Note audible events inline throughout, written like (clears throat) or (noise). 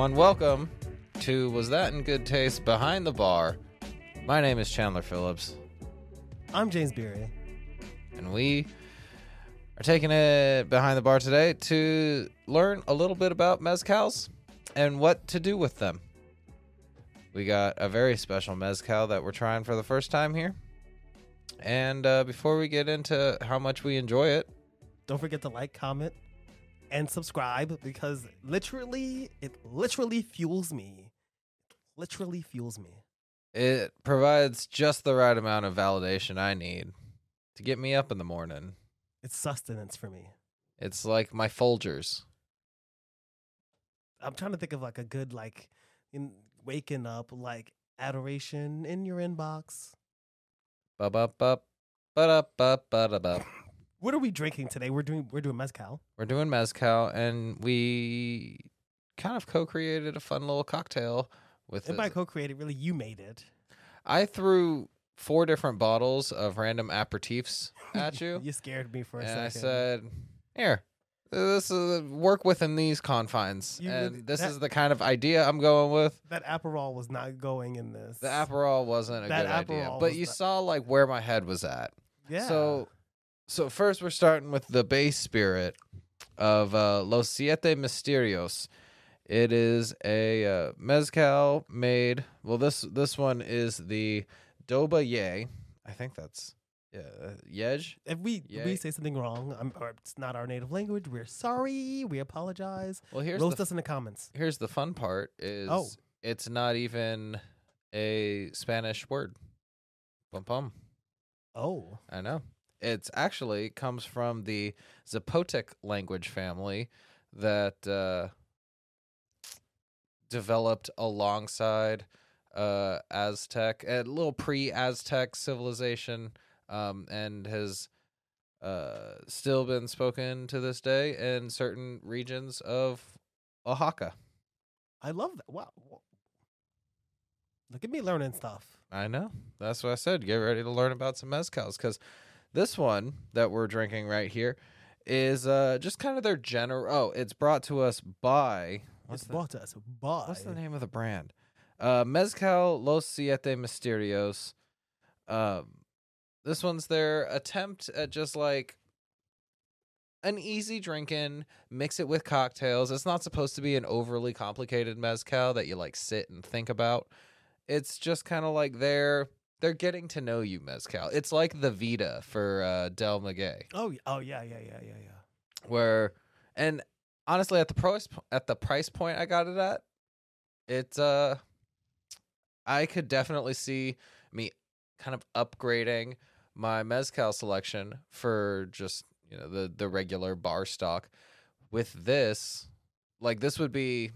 Everyone, welcome to Was That in Good Taste Behind the Bar. My name is Chandler Phillips, I'm James Beery. and we are taking it behind the bar today to learn a little bit about mezcals and what to do with them. We got a very special mezcal that we're trying for the first time here. And uh, before we get into how much we enjoy it, Don't forget to like, comment, and subscribe because literally, it literally fuels me. Literally fuels me. it provides just the right amount of validation I need to get me up in the morning. It's sustenance for me. It's like my Folgers. I'm trying to think of like a good like in waking up like adoration in your inbox. Ba ba ba ba da ba ba da ba. What are we drinking today? We're doing we're doing mezcal. We're doing mezcal, and we kind of co-created a fun little cocktail with. And by this. co-created, really, you made it. I threw four different bottles of random aperitifs (laughs) at you, you scared me for a and second. I said, "Here, this is work within these confines." You and really- this that- is the kind of idea I'm going with. that Aperol was not going in this. The Aperol wasn't a That good idea, but you not- saw like where my head was at. yeah. So, so first we're starting with the base spirit of uh, Los Siete Misterios. It is a uh, mezcal made. Well, this this one is the Doba Ye. I think that's yeah uh, Yej. if we if we say something wrong, I'm, or it's not our native language. We're sorry. We apologize. Well, here's Roast the us in the comments. here's the fun part is Oh. it's not even a Spanish word. Bum bum. Oh, I know. It's actually comes from the Zapotec language family that uh, developed alongside uh, Aztec, a little pre-Aztec civilization, um, and has uh, still been spoken to this day in certain regions of Oaxaca. I love that. Wow. Look at me learning stuff. I know. That's what I said. Get ready to learn about some mezcals because this one that we're drinking right here is uh, just kind of their general. Oh, it's brought to us by what's it's the, brought to us by. what's the name of the brand? Uh, Mezcal Los Siete Misterios. Um, this one's their attempt at just like an easy drinking, mix it with cocktails. It's not supposed to be an overly complicated mezcal that you like sit and think about. It's just kind of like they're they're getting to know you mezcal. It's like the Vida for uh, Del Maguey, Oh, oh yeah, yeah, yeah, yeah, yeah. where and honestly at the price at the price point I got it at, it's uh I could definitely see me kind of upgrading my mezcal selection for just you know the the regular bar stock with this like this would be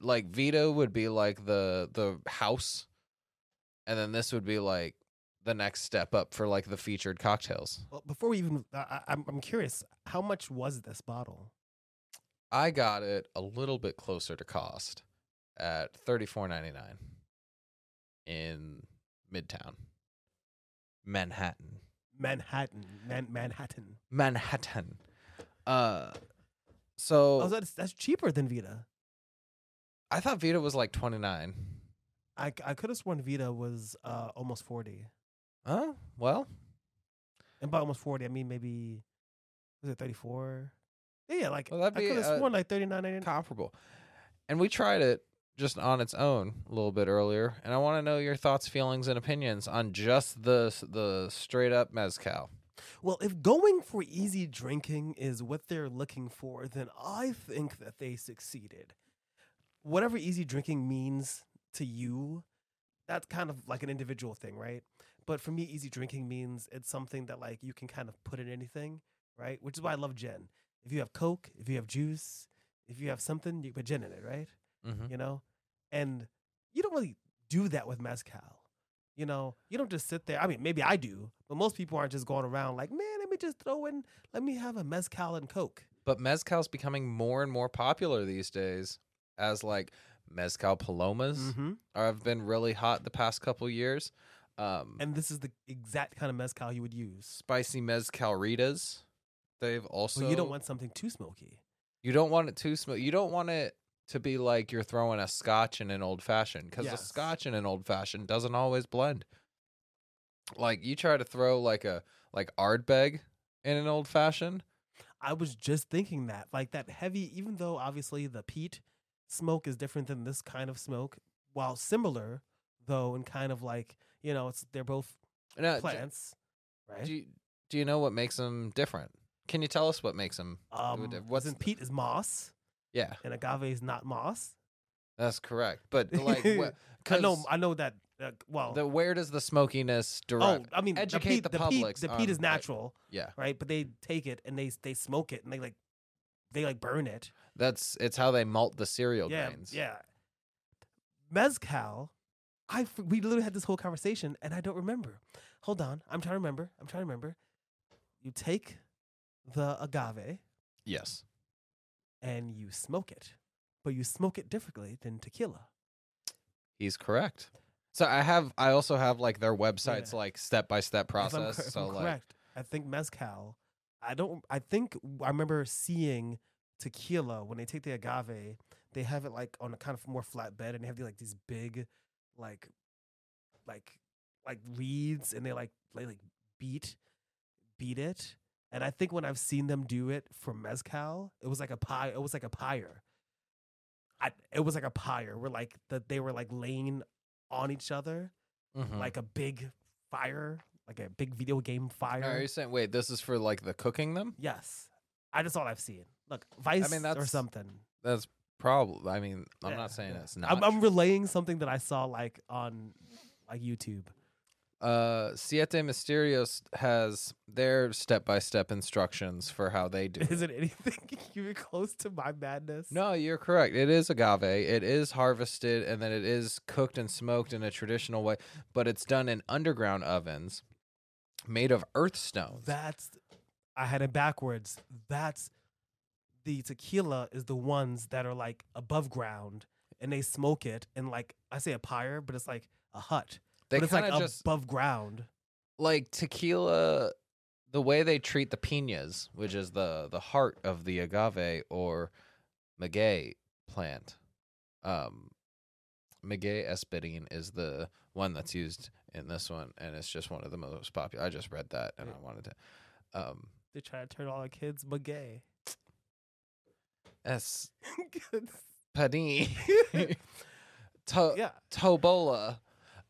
like Vito would be like the the house and then this would be like the next step up for like the featured cocktails. Well, before we even, I, I'm I'm curious. How much was this bottle? I got it a little bit closer to cost at thirty four ninety nine in Midtown, Manhattan, Manhattan, Man, Manhattan. Manhattan. Uh, so Oh, that's that's cheaper than Vida. I thought Vida was like twenty nine. I I could have sworn Vida was uh almost forty. Oh well, And by almost forty, I mean maybe was it thirty four? Yeah, like Well, I could have uh, sworn like thirty nine. comparable. And we tried it just on its own a little bit earlier, and I want to know your thoughts, feelings, and opinions on just the the straight up mezcal. Well, if going for easy drinking is what they're looking for, then I think that they succeeded. Whatever easy drinking means to you, that's kind of like an individual thing, right? But for me, easy drinking means it's something that like you can kind of put in anything, right? Which is why I love gin. If you have Coke, if you have juice, if you have something, you put gin in it, right? Mm-hmm. you know and you don't really do that with mezcal you know you don't just sit there i mean maybe i do but most people aren't just going around like man let me just throw in let me have a mezcal and coke But mezcal's becoming more and more popular these days as like mezcal palomas mm-hmm. have been really hot the past couple years. Um, and this is the exact kind of mezcal you would use spicy mezcal ritas. They've also so you don't want something too smoky you don't want it too smoky. You don't want it to be like you're throwing a scotch in an old fashioned because Yes. a scotch in an old fashioned doesn't always blend. Like you try to throw like a like Ardbeg in an old fashioned. I was just thinking that, like that heavy, even though obviously the peat smoke is different than this kind of smoke, while similar though, and kind of like you know, it's they're both No, d- plants, right? do you, do you know what makes them different? Can you tell us what makes them? um, what's in the- peat is moss, Yeah, and agave is not moss. that's correct. But (laughs) like, what, I know, I know that. Uh, well, the where does the smokiness oh. I mean, educate the peat, the the public peat, the peat is natural, yeah, right? But they take it and they they smoke it and they like they like burn it. that's it's how they malt the cereal yeah, grains. yeah. Mezcal, I we literally had this whole conversation and I don't remember. Hold on, I'm trying to remember. I'm trying to remember. You take the agave Yes. and you smoke it, but you smoke it differently than tequila. He's correct. So I have I also have like their websites Yeah. like step by step If I'm process. if so I'm like correct, I think mezcal. I don't. I think I remember seeing tequila when they take the agave. They have it like on a kind of more flat bed, and they have the, like these big, like, like, like reeds, and they like they like beat, beat it. And I think when I've seen them do it for mezcal, it was like a pie. It was like a pyre. I, it was like a pyre where like that they were like laying on each other mhm. like a big fire, like a big video game fire. Are you saying wait, this is for like the cooking them? yes, I just all I've seen. Look, Vice I or that's- something. That's probably I mean, I'm Yeah, not saying it's not. I'm, I'm relaying something that I saw like on like YouTube. uh Siete Misterios has their step by step instructions for how they do (laughs) Is it. it anything (laughs) even close to my madness? No, you're correct. It is agave. It is harvested and then it is cooked and smoked in a traditional way, but it's done in underground ovens made of earth stones. That's I had it backwards. That's the tequila is the ones that are like above ground and they smoke it in like I say a pyre, but it's like a hut. they but it's like just above ground. like tequila the way they treat the pinas which is the the heart of the agave or maguey plant um maguey espadine is the one that's used in this one and it's just one of the most popular i just read that and i wanted to um They try to turn all the kids gay. espadine (laughs) (laughs) (laughs) to- yeah. tobola.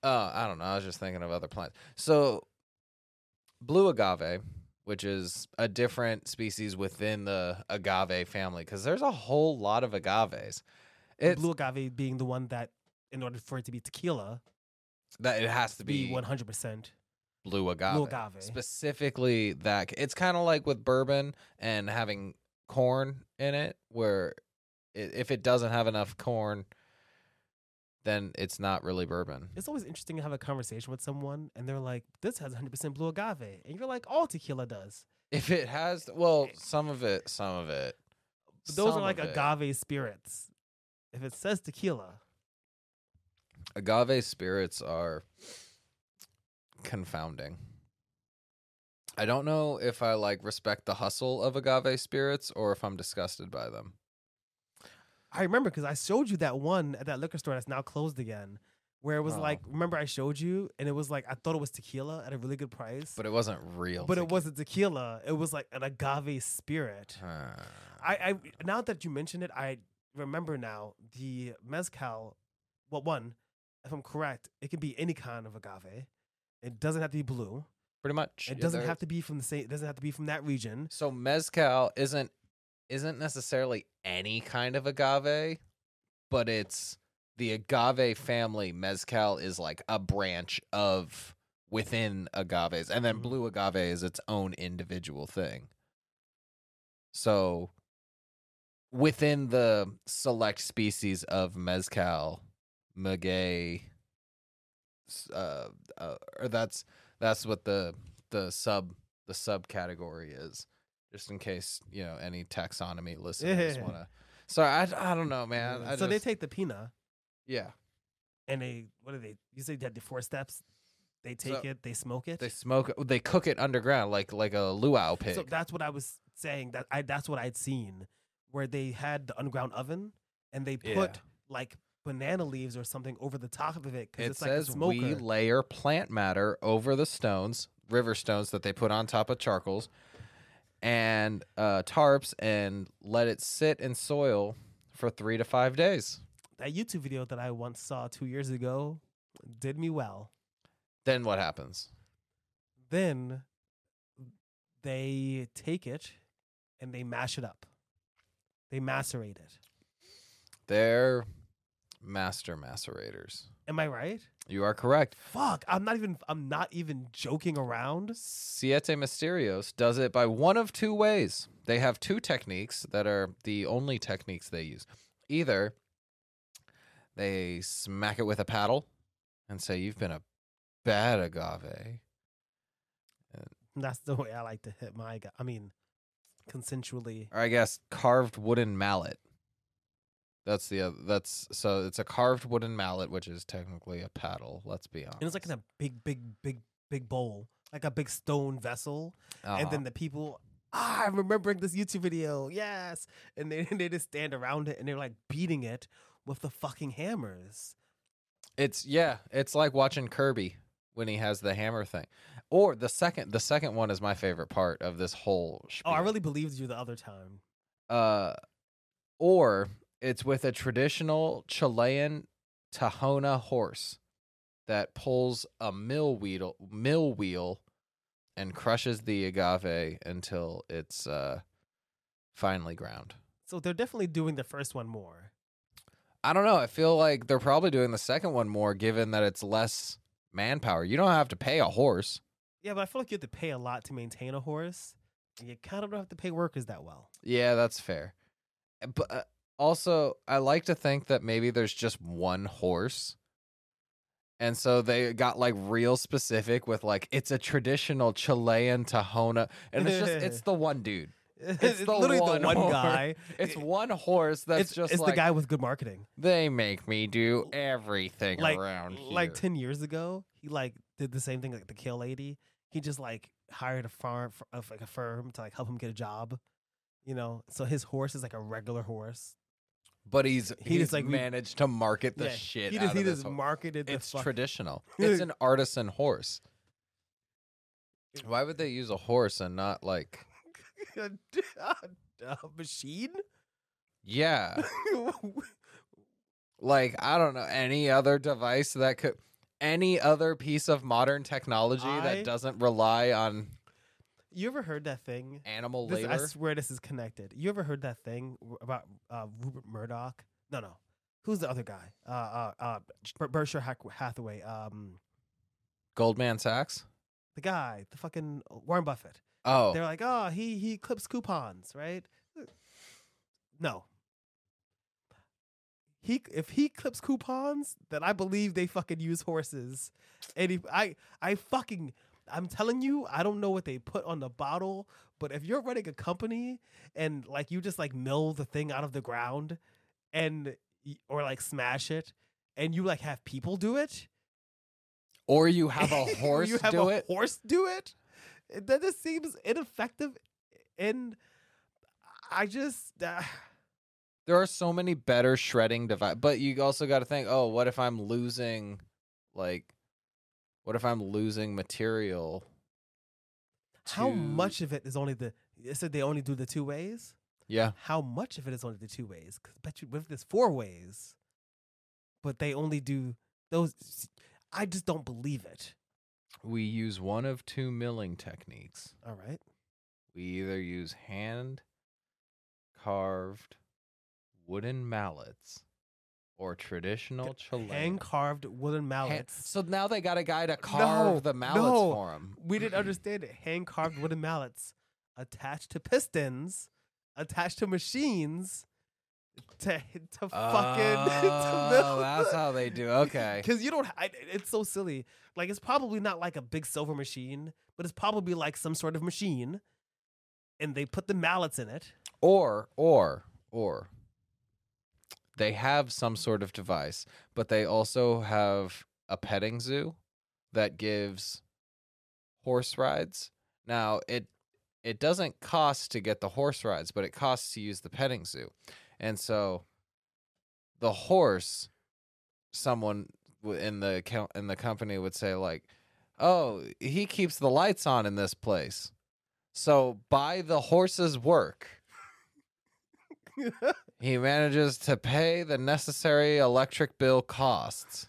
Uh, I don't know. I was just thinking of other plants. So, blue agave, which is a different species within the agave family, because there's a whole lot of agaves. It's blue agave being the one that, in order for it to be tequila, that it has to be be one hundred percent blue agave. blue agave. Specifically, that it's kind of like with bourbon and having corn in it, where i if it doesn't have enough corn, then it's not really bourbon. It's always interesting to have a conversation with someone, and they're like, "This has one hundred percent blue agave," and you're like, "All tequila does." If it has, well, eh. some of it, some of it. But those are like of it. agave spirits. If it says tequila, Agave spirits are confounding. I don't know if I like respect the hustle of agave spirits or if I'm disgusted by them. I remember because I showed you that one at that liquor store that's now closed again, where it was Oh. like, remember I showed you, and it was like I thought it was tequila at a really good price, But it wasn't real. but it wasn't tequila. It was like an agave spirit. Huh. I, I now that you mention it, I remember now the mezcal. Well, one, if I'm correct, it can be any kind of agave. It doesn't have to be blue. pretty much. It doesn't have to be from the same. It doesn't have to be from that region. So mezcal isn't isn't necessarily any kind of agave, but it's the agave family. Mezcal is like a branch of within agaves, and then Mhm. blue agave is its own individual thing. So within the select species of mezcal, maguey, uh, uh, or that's that's what the the sub the subcategory is just in case you know any taxonomy listeners Yeah. want to so I, I don't know man I so they take the pina yeah and they what do they? You say that the four steps. They take So it. They smoke it. they smoke it they cook it underground like like a luau pig So that's what I was saying. That I that's what I'd seen, where they had the underground oven and they put Yeah. like banana leaves or something over the top of it because It it's like a says smoker. we layer plant matter over the stones, river stones that they put on top of charcoals, and uh, tarps, and let it sit in soil for three to five days. that YouTube video that I once saw two years ago did me well. Then what happens? Then they take it and they mash it up. They macerate it. They're master macerators. Am I right? You are correct. Fuck, I'm not even I'm not even joking around. Siete Misterios does it by one of two ways. They have two techniques that are the only techniques they use. Either they smack it with a paddle and say, You've been a bad agave. That's the way I like to hit my. I mean, consensually. Or I guess carved wooden mallet. That's the other, that's so it's a carved wooden mallet, which is technically a paddle. Let's be honest. And it's like in a big, big, big, big bowl, like a big stone vessel. And Uh-huh. then the people, ah, I'm remembering this YouTube video. Yes. And they, (laughs) they just stand around it and they're like beating it with the fucking hammers. It's yeah, it's like watching Kirby when he has the hammer thing. Or the second the second one is my favorite part of this whole Oh, I really believed you the other time. uh or it's with a traditional Chilean Tahona horse that pulls a mill wheel mill wheel and crushes the agave until it's uh finely ground. So they're definitely doing the first one more. I don't know. I feel like they're probably doing the second one more given that it's less manpower. You don't have to pay a horse. Yeah, but I feel like you have to pay a lot to maintain a horse. And you kind of don't have to pay workers that well. Yeah, that's fair. But uh, also, I like to think that maybe there's just one horse. And so they got like real specific with like it's a traditional Chilean Tahona and it's just it's (laughs) the one dude. It's, the literally one the one horse. guy. It's one horse that's it's just it's like the guy with good marketing. they make me do everything Like around here. like ten years ago, he like did the same thing like the kill lady. He just like hired a farm of like a firm to like help him get a job. You know, so his horse is like a regular horse. But he's he he's just, like, managed to market the Yeah, shit He just he just marketed the shit. It's fuck- traditional. (laughs) It's an artisan horse. Why would they use a horse and not like (laughs) a, a machine. yeah, (laughs) like I don't know any other device that could any other piece of modern technology I- that doesn't rely on you ever heard that thing? animal This, I swear this is connected. You ever heard that thing about uh, Rupert Murdoch? No, no. Who's the other guy? Uh, uh, uh, Ber- Berkshire Hath- Hathaway. Um, Goldman Sachs? the guy, the fucking Warren Buffett. Oh, They're like, oh, he he clips coupons, right? No. He if he clips coupons, then I believe they fucking use horses. And if I I fucking I'm telling you, I don't know what they put on the bottle, but if you're running a company and like you just like mill the thing out of the ground and or like smash it and you like have people do it, or you have a (laughs) horse you have do a it? horse do it. That just seems ineffective, and I just uh, There are so many better shredding device, but you also got to think, oh, what if I'm losing, like, what if I'm losing material? how to- much of it is only the? It said they only do the two ways. Yeah, How much of it is only the two ways? Because bet you, what if there's four ways, but they only do those? I just don't believe it. we use one of two milling techniques. All right, We either use hand carved wooden mallets or traditional Chilean. hand carved wooden Hand- mallets. so now they got a guy to carve No, the mallets no. for him. we didn't understand it. Hand carved wooden mallets attached to pistons, attached to machines, to to fucking. (laughs) Oh, that's how they do. Okay. (laughs) Because you don't. I, it's so silly. Like it's probably not like a big silver machine, but it's probably like some sort of machine, and they put the mallets in it. Or, or, or they have some sort of device, but they also have a petting zoo that gives horse rides. Now, it it doesn't cost to get the horse rides, but it costs to use the petting zoo. And so the horse, someone in the in the company would say like, "Oh, he keeps the lights on in this place." So by the horse's work, (laughs) he manages to pay the necessary electric bill costs.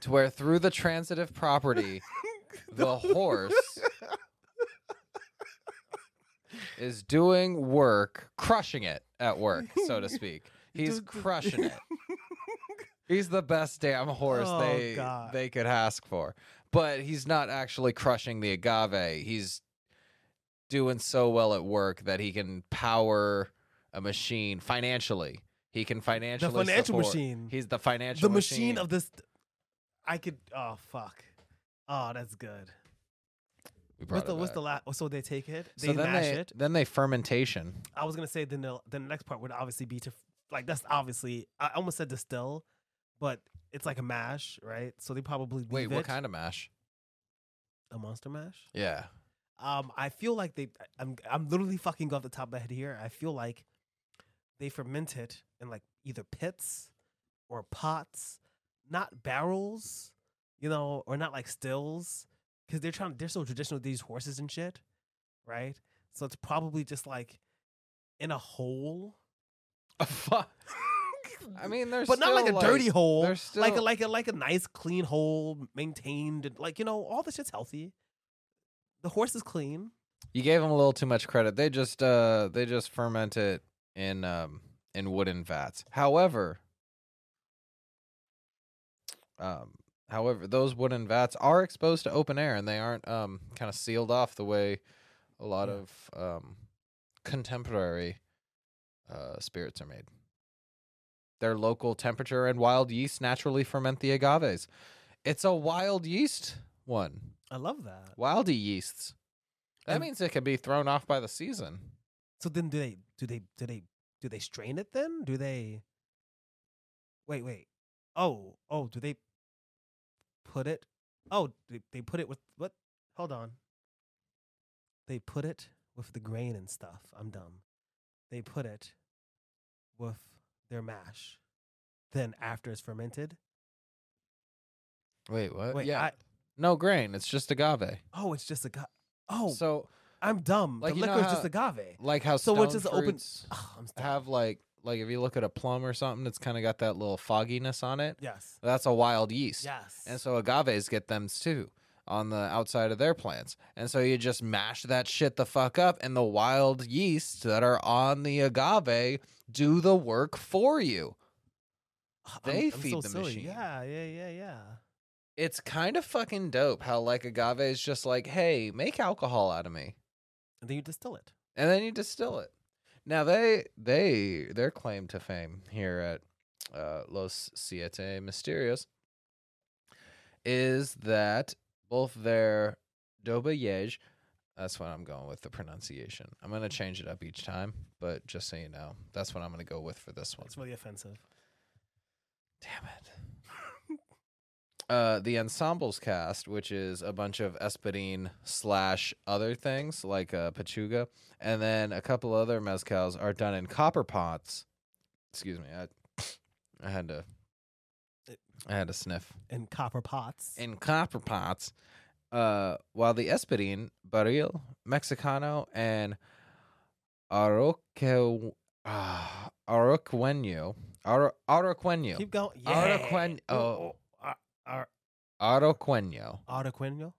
to where through the transitive property, the (laughs) horse (laughs) is doing work, crushing it at work, so to (laughs) speak. He's crushing it. He's the best damn horse Oh, they God. they could ask for. But he's not actually crushing the agave. He's doing so well at work that he can power a machine financially. He can financially the financial support- machine. He's the financial the machine of this. I could. Oh fuck. Oh, that's good. We brought What's the what's the last? Oh, so they take it. They so then mash they it. then they fermentation. I was gonna say then the then the next part would obviously be to like that's obviously I almost said distill, but it's like a mash, right? So they probably Wait, what it- kind of mash? a monster mash. Yeah. Um, I feel like they. I'm I'm literally fucking off the top of my head here. I feel like they ferment it in like either pits or pots, not barrels, you know, or not like stills, because they're trying. They're so traditional with these horses and shit, right? So it's probably just like in a hole. (laughs) Fuck. I mean, there's but not like a still, dirty hole, there's like a like a like a nice clean hole, maintained, and like you know all the shit's healthy. The horse is clean. You gave them a little too much credit. They just uh they just ferment it in um in wooden vats. However, um however those wooden vats are exposed to open air and they aren't um kind of sealed off the way a lot Yeah. of um contemporary uh spirits are made. Their local temperature and wild yeast naturally ferment the agaves. It's a wild yeast one. I love that. Wildy yeasts. That And- means it can be thrown off by the season. So then, do they do they do they do they strain it? Then do they? Wait, wait. Oh, oh, do they put it? Oh, they, they put it with what? Hold on. They put it with the grain and stuff. I'm dumb. They put it with their mash. Then after it's fermented. Wait, what? Wait, yeah. I, no grain. It's just agave. oh, it's just a agave. Oh, So, I'm dumb. like, the you know liquor is just agave. like how So stone just open- fruits Oh, I'm have like like if you look at a plum or something, it's kind of got that little fogginess on it. yes. That's a wild yeast. Yes. And so agaves get them too on the outside of their plants. And so you just mash that shit the fuck up and the wild yeasts that are on the agave do the work for you. I'm- they I'm feed so the silly. machine. Yeah, yeah, yeah, yeah. It's kind of fucking dope how like agave is just like, "Hey, make alcohol out of me." And then you distill it. and then you distill it. Now they they their claim to fame here at uh, Los Siete Misterios is that both their Dobayej, that's what I'm going with the pronunciation. I'm gonna change it up each time, but just so you know, that's what I'm gonna go with for this one. It's really offensive. Damn it. Uh, the ensembles cast, which is a bunch of Espadine slash other things like uh, Pechuga, and then a couple other mezcals are done in copper pots. Excuse me, I, I had to, I had to sniff In copper pots. in copper pots. Uh, while the Espadine, Barril, Mexicano, and Aroque, uh, Aroqueño, Aro, Aroqueño, Keep going. Yeah. Oh. Ar- ar-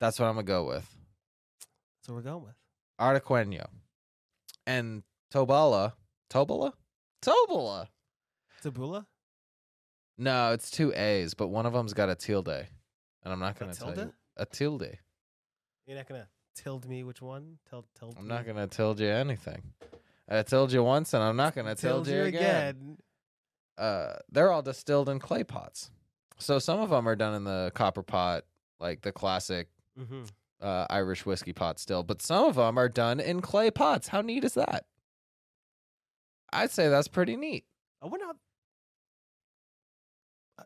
That's what I'm gonna go with. That's what we're going with. Artequeño. And Tobala. Tobala? Tobala. Tabula. No, it's two A's, but one of them's got a tilde. And I'm not gonna tell you tilde? a tilde. You're not gonna tild me which one? Tell tell. I'm not gonna tell you anything. I told you once, and I'm not gonna tell you again. Uh, they're all distilled in clay pots. So some of them are done in the copper pot, like the classic Mm-hmm. uh, Irish whiskey pot still, but some of them are done in clay pots. How neat is that? I'd say that's pretty neat. I wonder how. Uh,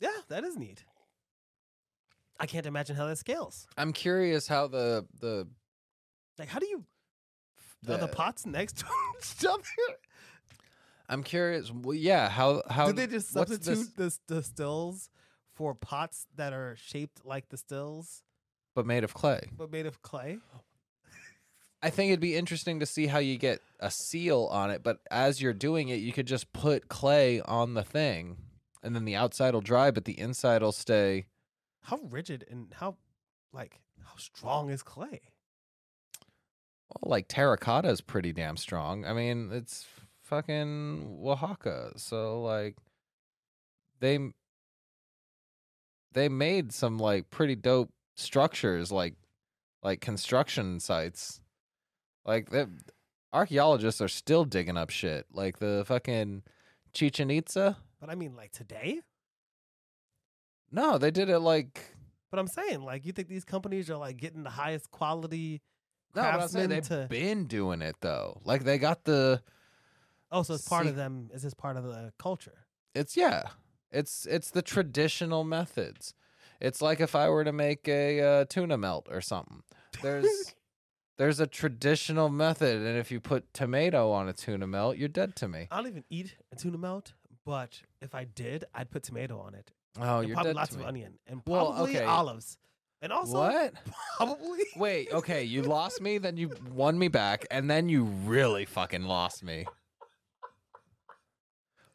yeah, that is neat. I can't imagine how that scales. I'm curious how the the Like, how do you? Are the The- pots next to (laughs) each other? I'm curious. Well, yeah, how how Did they just substitute this, the, the stills for pots that are shaped like the stills but made of clay? but made of clay? I think it'd be interesting to see how you get a seal on it, but as you're doing it, you could just put clay on the thing, and then the outside will dry, but the inside will stay. How rigid and how like how strong is clay? Well, like terracotta is pretty damn strong. I mean, it's fucking Oaxaca, so like they they made some like pretty dope structures, like like construction sites. Like the archaeologists are still digging up shit, like the fucking Chichen Itza. But I mean like today? No, they did it like But I'm saying like you think these companies are like getting the highest quality no, but I'm saying they've to been doing it though. Like they got the Oh, so it's part See- of them is this part of the culture? It's yeah. It's it's the traditional methods. It's like if I were to make a uh, tuna melt or something. There's (laughs) there's a traditional method, and if you put tomato on a tuna melt, you're dead to me. I don't even eat a tuna melt, but if I did, I'd put tomato on it. Oh, and you're probably dead lots to of onion and Well, probably okay. olives. And also what? (laughs) probably Wait, okay, you lost me, then you (laughs) won me back, and then you really fucking lost me.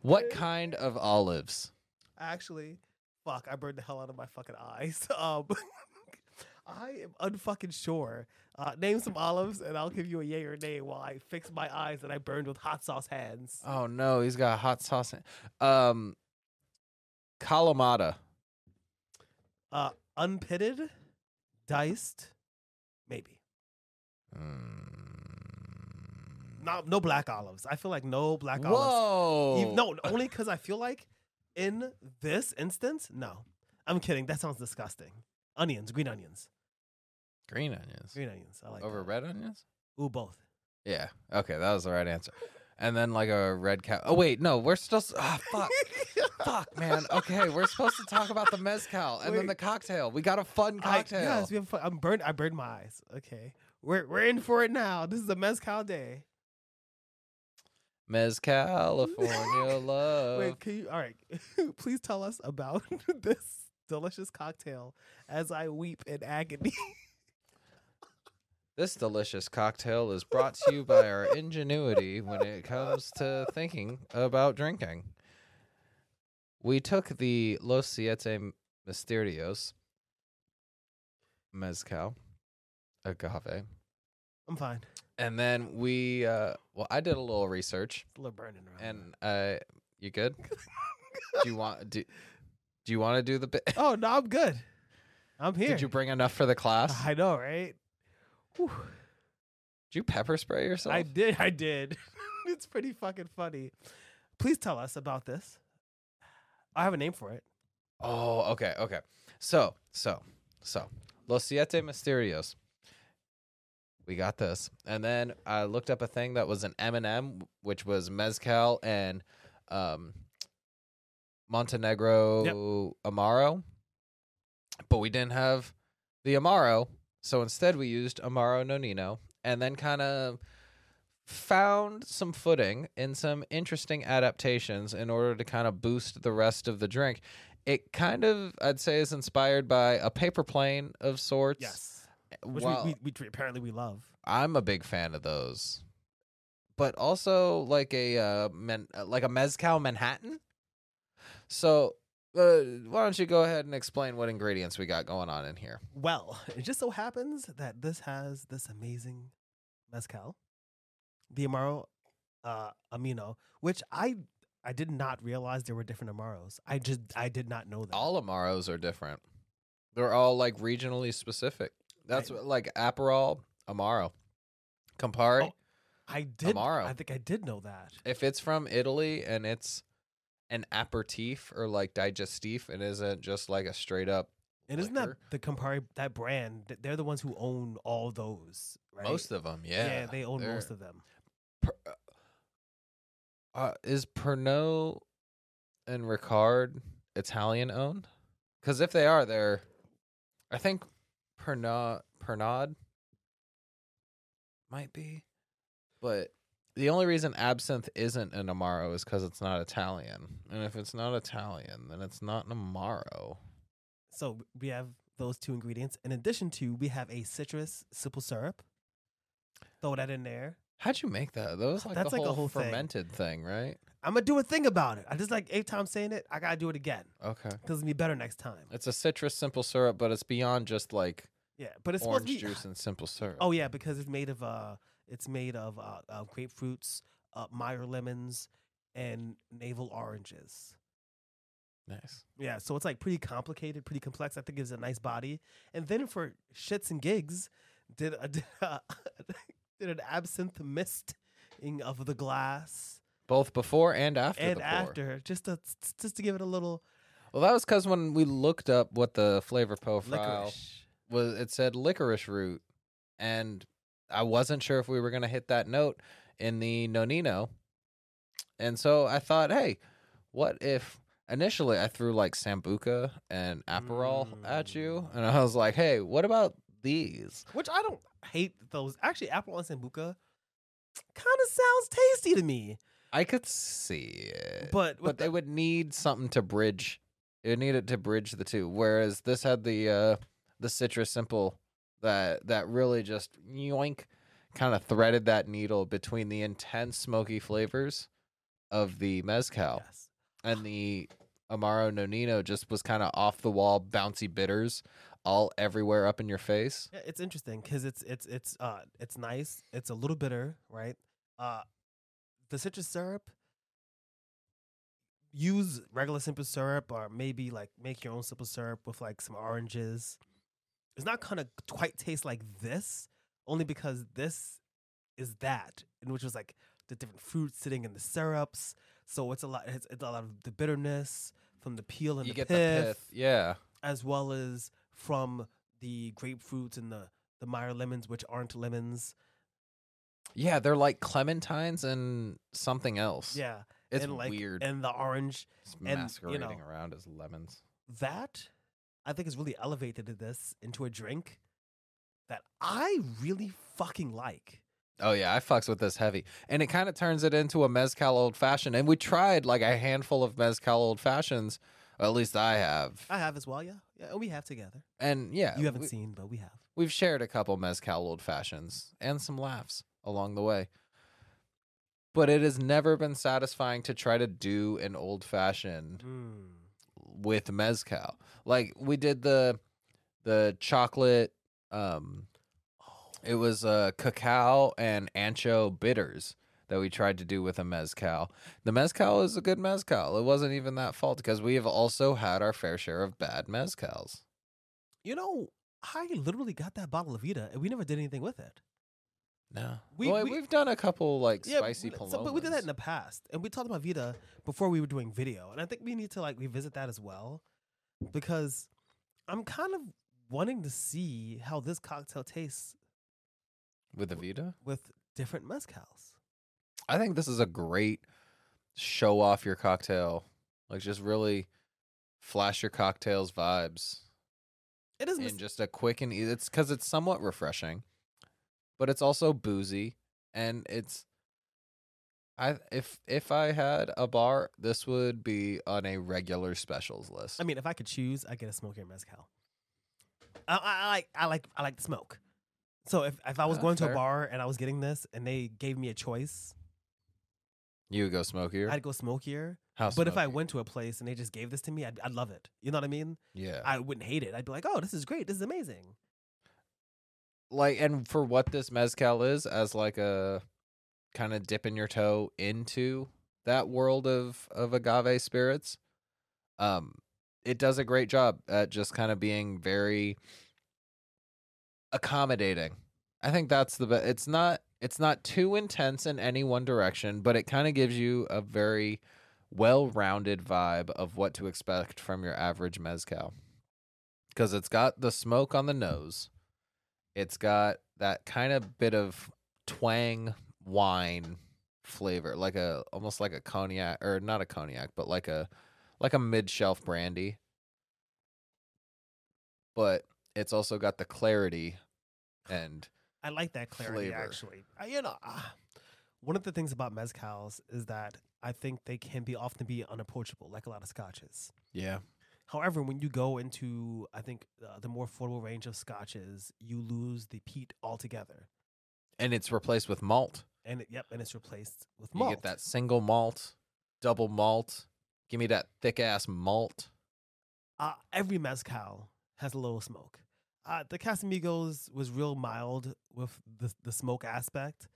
What kind of olives? actually fuck, I burned the hell out of my fucking eyes. (laughs) Um I am unfucking sure. Uh, name some olives and I'll give you a yay or nay while I fix my eyes that I burned with hot sauce hands. Oh no, he's got hot sauce. in- Um, Kalamata. Uh unpitted, diced, maybe. Mm. No, no black olives. I feel like no black olives. Whoa! Even- no, only because I feel like in this instance, no. I'm kidding. That sounds disgusting. Onions, green onions, green onions green onions. I like over that. red onions. Ooh, both. Yeah. Okay, that was the right answer. And then like a red cow. Oh wait, no, we're still. s- Ah, fuck. (laughs) Fuck, man. Okay, we're supposed to talk about the mezcal and then Wait. the cocktail. We got a fun I, cocktail. yes, we have fun. I'm burned. I burned my eyes. Okay, we're we're in for it now. This is a mezcal day. Mez California (laughs) love. Wait, can you? All right, (laughs) please tell us about (laughs) this delicious cocktail as I weep in agony. This delicious cocktail is brought to you by our ingenuity when it comes to thinking about drinking. We took the Los Siete Misterios mezcal agave, I'm fine. And then we uh well I did a little research a little burning around. and uh you good? do you want do, do you want to do the bit? (laughs) oh no, I'm good. I'm here. Did you bring enough for the class? I know, right? Whew. Did you pepper spray yourself? I did. I did. (laughs) it's pretty fucking funny. Please tell us about this. I have a name for it. Oh, okay, okay. So, so, so, Los Siete Misterios. We got this, and then I looked up a thing that was an M and M, which was mezcal and um, Montenegro Amaro, but we didn't have the Amaro, so instead we used Amaro Nonino, and then kind of found some footing in some interesting adaptations in order to kind of boost the rest of the drink. It kind of, I'd say, is inspired by a paper plane of sorts. Yes. Which Well, we, we, we apparently we love. I'm a big fan of those, but also like a uh, men, uh, like a mezcal Manhattan. So, uh, why don't you go ahead and explain what ingredients we got going on in here? Well, (laughs) it just so happens that this has this amazing mezcal, the Amaro uh, Amino, which I I did not realize there were different Amaros. I just I did not know that. All Amaros are different. They're all like regionally specific. That's Right. what, like Aperol, Amaro, Campari. Oh. I did. Amaro. I think I did know that. If it's from Italy and it's an aperitif or like digestif, it isn't just like a straight up. And isn't that the Campari that brand? They're the ones who own all those, right? Most of them, yeah. yeah. they own they're- most of them. Per- uh, is Pernod and Ricard Italian owned? Because if they are, they're. I think Pernod Pernod might be. But the only reason absinthe isn't an amaro is because it's not Italian, and if it's not Italian, then it's not an amaro. So we have those two ingredients. In addition to, we have a citrus simple syrup. Throw that in there. How'd you make that? That was like That's the like a whole, whole thing. fermented thing. right? I'm gonna do a thing about it. I just like eight times saying it, I gotta do it again Okay. because it'll be better next time. It's a citrus simple syrup, but it's beyond just like Yeah, but it's orange supposed to be. juice and simple syrup. Oh yeah, because it's made of uh, it's made of uh, uh grapefruits, uh, Meyer lemons, and navel oranges. nice. Yeah, so it's like pretty complicated, pretty complex. I think gives it a nice body. And then for shits and gigs, did a, (laughs) did, a, (laughs) did an absinthe misting of the glass Both before and after and the pour. after, just to just to give it a little Well, that was because when we looked up what the flavor profile licorice. was, it said licorice root, and I wasn't sure if we were gonna hit that note in the Nonino, and so I thought, hey, what if? Initially, I threw like sambuca and Aperol at you, mm. and I was like, "Hey, what about these?" Which I don't hate those. Actually, apple and sambuca kind of sounds tasty to me. I could see it, But but with they would need something to bridge. It needed to bridge the two. Whereas this had the uh the citrus simple that that really just yoink kind of threaded that needle between the intense smoky flavors of the mezcal Yes. and the amaro nonino just was kind of off the wall bouncy bitters all everywhere up in your face. Yeah, it's interesting because it's it's it's uh it's nice. It's a little bitter, right? Uh, the citrus syrup. Use regular simple syrup, or maybe like make your own simple syrup with like some oranges. It's not gonna quite taste like this, only because this is that, and which was like the different fruits sitting in the syrups. So it's a lot. It's, it's a lot of the bitterness from the peel and you the get pith the pith. Yeah. as well as from the grapefruits and the the Meyer lemons, which aren't lemons. Yeah, they're like clementines and something else. Yeah, It's and like, weird. And the orange It's and, you masquerading know, around as lemons. that I think has really elevated this into a drink that I really fucking like. Oh yeah, I fucks with this heavy, and it kind of turns it into a mezcal old fashioned. And we tried like a handful of mezcal old fashions, at least I have. I have as well. Yeah, yeah, we have together. and yeah, you haven't we, seen, but we have. We've shared a couple mezcal old fashions and some laughs along the way. But it has never been satisfying to try to do an old fashioned Mm. with mezcal. Like we did the the chocolate um Oh, It was uh, cacao and ancho bitters that we tried to do with a mezcal. The mezcal is a good mezcal. It wasn't even that fault because we have also had our fair share of bad mezcals. you know, I literally got that bottle of Vida, and we never did anything with it. No, We- we, well, we- we, have done a couple like Yeah, spicy but- palomas. so- but we did that in the past, and we talked about Vida before we were doing video, and I think we need to like revisit that as well, because I'm kind of wanting to see how this cocktail tastes with the Vida. with different mezcals. I think this is a great show off your cocktail, like just really flash your cocktails vibes. It is in mis- just a quick and easy. It's because it's somewhat refreshing, but it's also boozy, and it's. I if if I had a bar, this would be on a regular specials list. I mean, if I could choose, I'd get a smokier mezcal. I, I, I like I like I like the smoke. So if if I was going to a bar and I was getting this and they gave me a choice, you would go smokier. I'd go smokier. How But if I went to a place and they just gave this to me, I'd, I'd love it. You know what I mean? yeah, I wouldn't hate it. I'd be like, oh, this is great. This is amazing. Like and for what this mezcal is, as like a kind of dipping your toe into that world of of agave spirits, um, it does a great job at just kind of being very accommodating. I think that's the best. It's not it's not too intense in any one direction, but it kind of gives you a very well-rounded vibe of what to expect from your average mezcal. Cuz it's got the smoke on the nose. It's got that kind of bit of twang wine flavor, like a almost like a cognac or not a cognac, but like a like a mid-shelf brandy. But it's also got the clarity and I like that clarity Flavor. actually. I, you know, ah, one of the things about mezcals is that I think they can be often be unapproachable, like a lot of scotches. Yeah. However, when you go into, I think uh, the more affordable range of scotches, you lose the peat altogether, And it's replaced with malt. and it, yep, and it's replaced with malt. You get that single malt, double malt. Give me that thick ass malt. uh, every mezcal has a little smoke. Uh, the Casamigos was real mild with the the smoke aspect,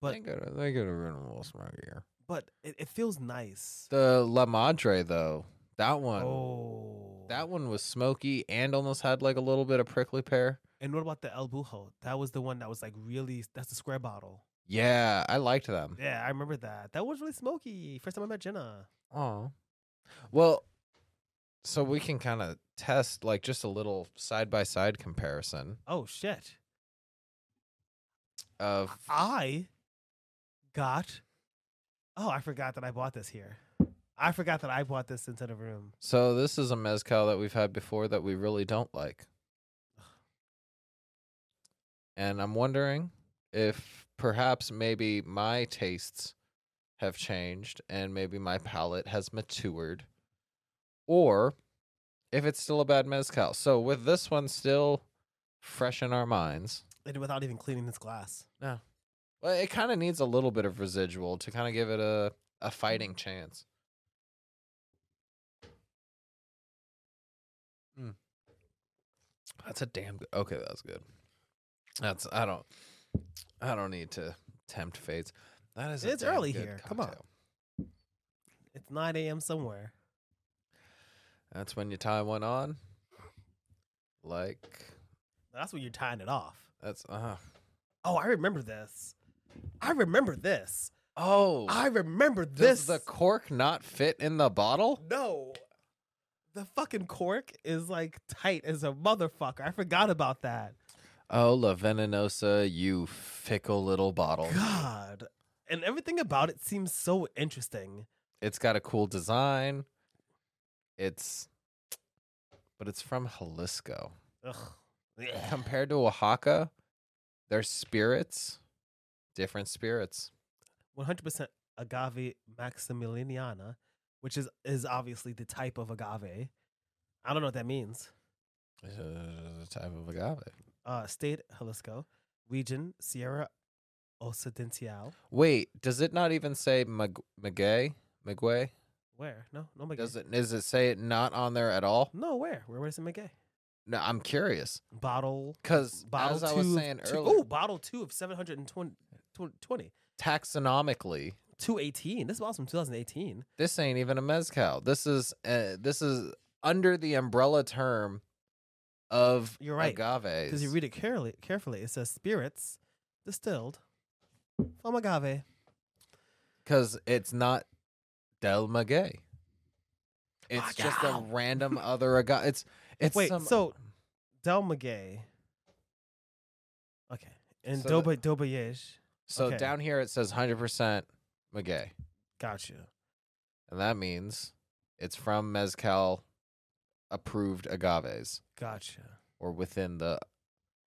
But- they could they could have been a little smokier. but it, it feels nice. The La Madre though, that one, oh, that one was smoky and almost had like a little bit of prickly pear. And what about the El Bujo? That was the one that was like really. That's the square bottle. Yeah, I liked them. Yeah, I remember that. That was really smoky. First time I met Jenna. Oh, well, so we can kind of test like just a little side by side comparison Oh shit! of I got. Oh, I forgot that I bought this here. I forgot that I bought this into the room. So this is a mezcal that we've had before that we really don't like. And I'm wondering if perhaps maybe my tastes have changed and maybe my palate has matured or if it's still a bad mezcal. So with this one still fresh in our minds, And without even cleaning this glass. No. Well, it kind of needs a little bit of residual to kind of give it a a fighting chance. That's a damn good. Okay, that's good. That's I don't I don't need to tempt fates. That is It's early here. Come on. It's 9 a.m. somewhere. That's when you tie one on. Like That's when you're tying it off. that's uh huh. Oh, I remember this. I remember this. Oh, I remember this. does the cork not fit in the bottle? no. The fucking cork is like tight as a motherfucker. I forgot about that. Oh, La Venenosa, you fickle little bottle. God. And everything about it seems so interesting. It's got a cool design. It's, but it's from Jalisco. Ugh. Compared to Oaxaca, their spirits, different spirits. 100% agave maximiliana, which is is obviously the type of agave. I don't know what that means. It's a type of agave. Uh, state Jalisco, region Sierra Occidental. Wait, does it not even say Mag- Maguey? Maguey? Where? No, no Maguey. Does it? Does it say it not on there at all? No, where? Where was it Maguey? No, I'm curious Bottle. because Bottle as I was saying two- earlier, Oh, bottle two of 720. 20. taxonomically, 218. This was from 2018. this ain't even a mezcal. This is uh, this is under the umbrella term of You're right, agaves. Because you read it carefully, carefully, it says spirits distilled from agave. because it's not Del Maguey. It's just a random (laughs) other agave. It's it's Wait, some, so Del Maguey. Okay. And So Doba Dobayej. so okay. down here it says hundred percent Maguey, Gotcha. and that means it's from mezcal approved agaves Gotcha. or within the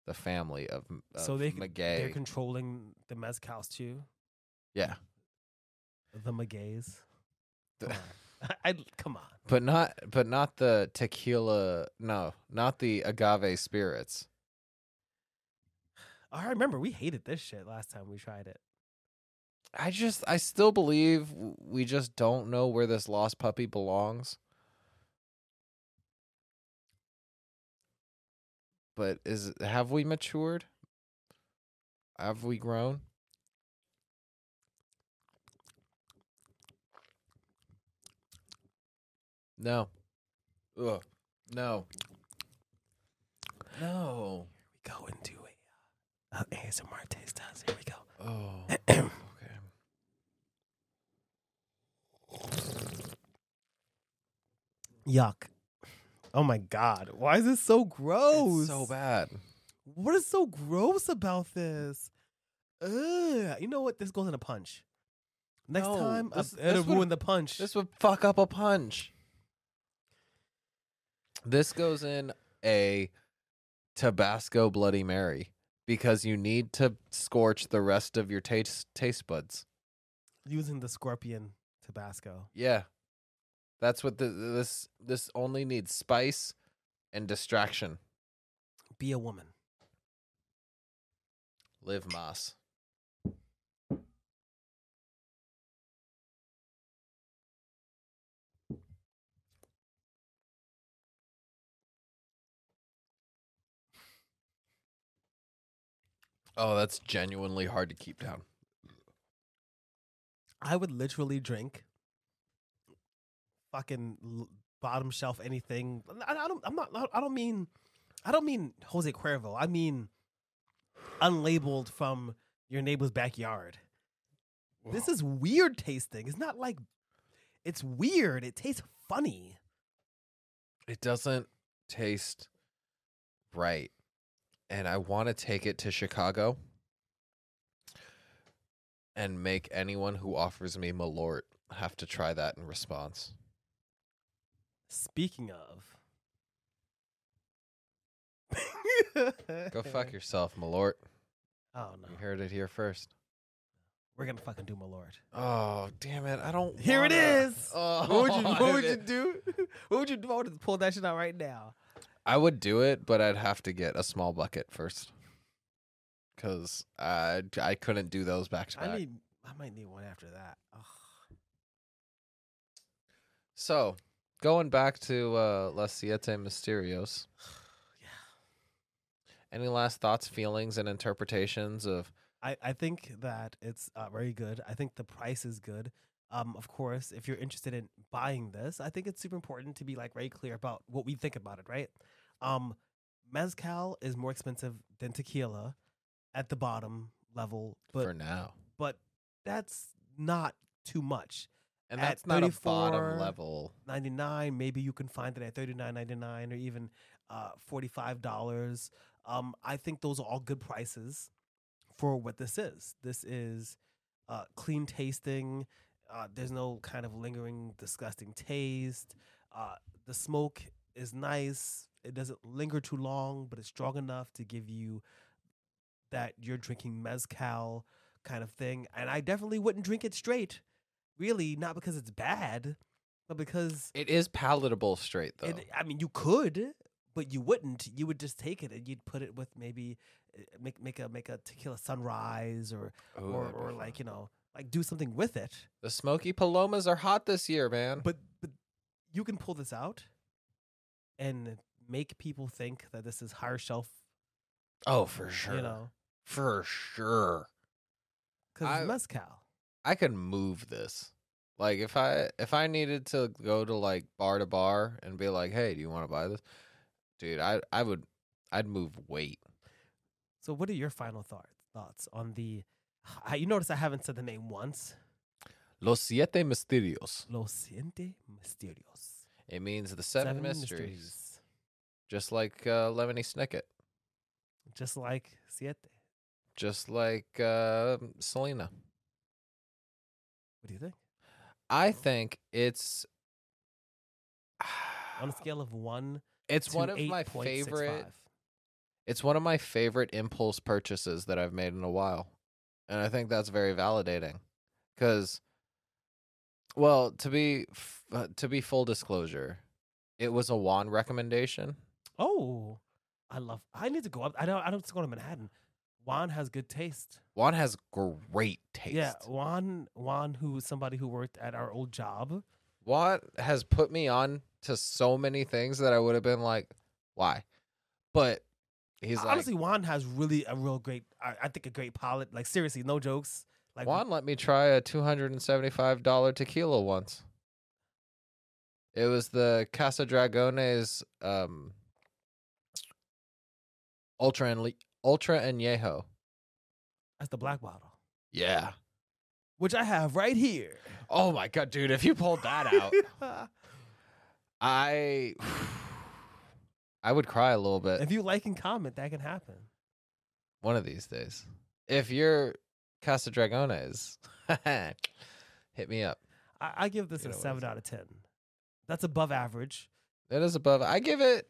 the family of, of so they c- they're controlling the mezcals too. yeah, The. The- Come on. (laughs) I, come on. but not but not the tequila. No, not the agave spirits. I remember we hated this shit last time we tried it. I just I still believe we just don't know where this lost puppy belongs. But is have we matured? Have we grown? No. Ugh. No. No. Here we go into a uh, ASMR taste test. Here we go. Oh. (clears throat) okay. Yuck. Oh my god. Why is this so gross? It's so bad. What is so gross about this? Ugh. You know what? This goes in a punch. Next No, time, this- uh, it'll this would- ruin the punch. This would fuck up a punch. This goes in a Tabasco Bloody Mary because you need to scorch the rest of your taste taste buds. using the scorpion Tabasco. Yeah. That's what the this this only needs spice and distraction. Be a woman. Live Moss. Oh, that's genuinely hard to keep down. I would literally drink fucking bottom shelf anything. I, I don't. I'm not. I don't mean. I don't mean Jose Cuervo. I mean unlabeled from your neighbor's backyard. This is weird tasting. It's not like. It's weird. It tastes funny. it doesn't taste right. And I want to take it to Chicago and make anyone who offers me Malort have to try that in response. Speaking of. (laughs) Go fuck yourself, Malort. Oh no. You heard it here first. We're gonna fucking do Malort. Oh, damn it. I don't Here it wanna- is. (laughs) Oh, What would you what would you (laughs) do? What would you do? I would pull that shit out right now. I would do it, but I'd have to get a small bucket first. Cuz I I couldn't do those back to I back. need I might need one after that. Ugh. So, going back to uh Las Siete Misterios. (sighs) Yeah. Any last thoughts, feelings, and interpretations of I, I think that it's uh, very good. I think the price is good. Um, of course, if you're interested in buying this, I think it's super important to be like very clear about what we think about it, right? Um, mezcal is more expensive than tequila at the bottom level, but for now? but that's not too much. And at that's not a 34 bottom level. 99 maybe you can find it at 39.99 or even uh, $45 um, i think those are all good prices for what this is this is uh, clean tasting uh, there's no kind of lingering disgusting taste uh, the smoke is nice it doesn't linger too long but it's strong enough to give you that you're drinking mezcal kind of thing and i definitely wouldn't drink it straight really not because it's bad but because It is palatable straight though. it, I mean, you could, but you wouldn't. You would just take it and you'd put it with maybe uh, make make a make a tequila sunrise or Ooh, or or fun. like you know like do something with it. the smoky palomas are hot this year, man. But but you can pull this out and make people think that this is higher shelf. oh, for sure. You know, For sure. because it's mezcal. I could move this. Like if I if I needed to go to like bar to bar and be like, "Hey, do you want to buy this?" Dude, I I would I'd move weight. So, what are your final thoughts thoughts on the? I- You notice I haven't said the name once. Los siete misterios. Los siete misterios. It means the seven, mysteries. mysteries. Just like uh, Lemony Snicket. Just like siete. Just like uh, Selena. What do you think? I think it's (sighs) On a scale of one, it's one of my 8.65. favorite it's one of my favorite impulse purchases that I've made in a while. And I think that's very validating cuz well, to be f- uh, to be full disclosure, it was a Juan recommendation. Oh, I love. I need to go up. I don't. I don't go to Manhattan. Juan has good taste. Juan has great taste. Yeah, Juan. Juan, who is somebody who worked at our old job. Juan has put me on to so many things that I would have been like, why? But he's like Honestly, Juan has really a real great. I, I think a great palate. Like seriously, no jokes. Like Juan let me try a two hundred and seventy-five dollar tequila once. It was the Casa Dragones um, Ultra and Ultra Añejo. that's the black bottle, Yeah. which I have right here. Oh my god, dude! If you pulled that out, (laughs) I (sighs) I would cry a little bit if you like and comment, that can happen. one of these days. If you're Casa Dragones, (laughs) hit me up. I, I give this You a know seven out of ten. That's above average. That is above. I give it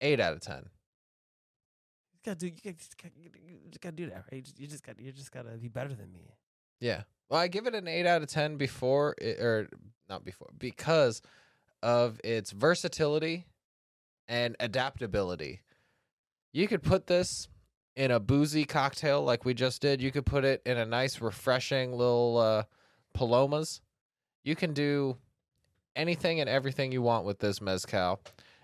eight out of ten. Gotta do. You, gotta, just gotta, you just gotta do that, right? You just, you just got. You just gotta be better than me. Yeah. Well, I give it an 8 out of 10 before it, or not before because of its versatility and adaptability. You could put this in a boozy cocktail like we just did. You could put it in a nice refreshing little uh palomas. You can do anything and everything you want with this mezcal.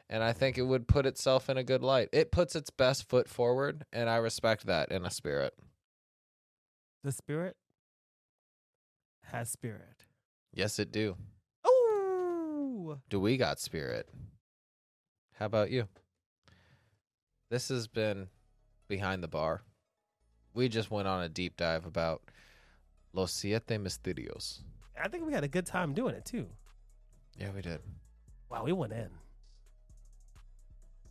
And I think it would put itself in a good light. It puts its best foot forward, and I respect that in a spirit. The spirit has spirit. Yes, it do. Oh, Do we got spirit? How about you? This has been behind the bar. We just went on a deep dive about Los Siete Misterios. I think we had a good time doing it too. Yeah, we did. Wow, we went in.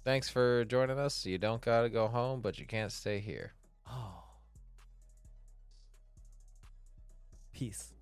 Thanks for joining us. You don't got to go home, but you can't stay here. Oh, peace.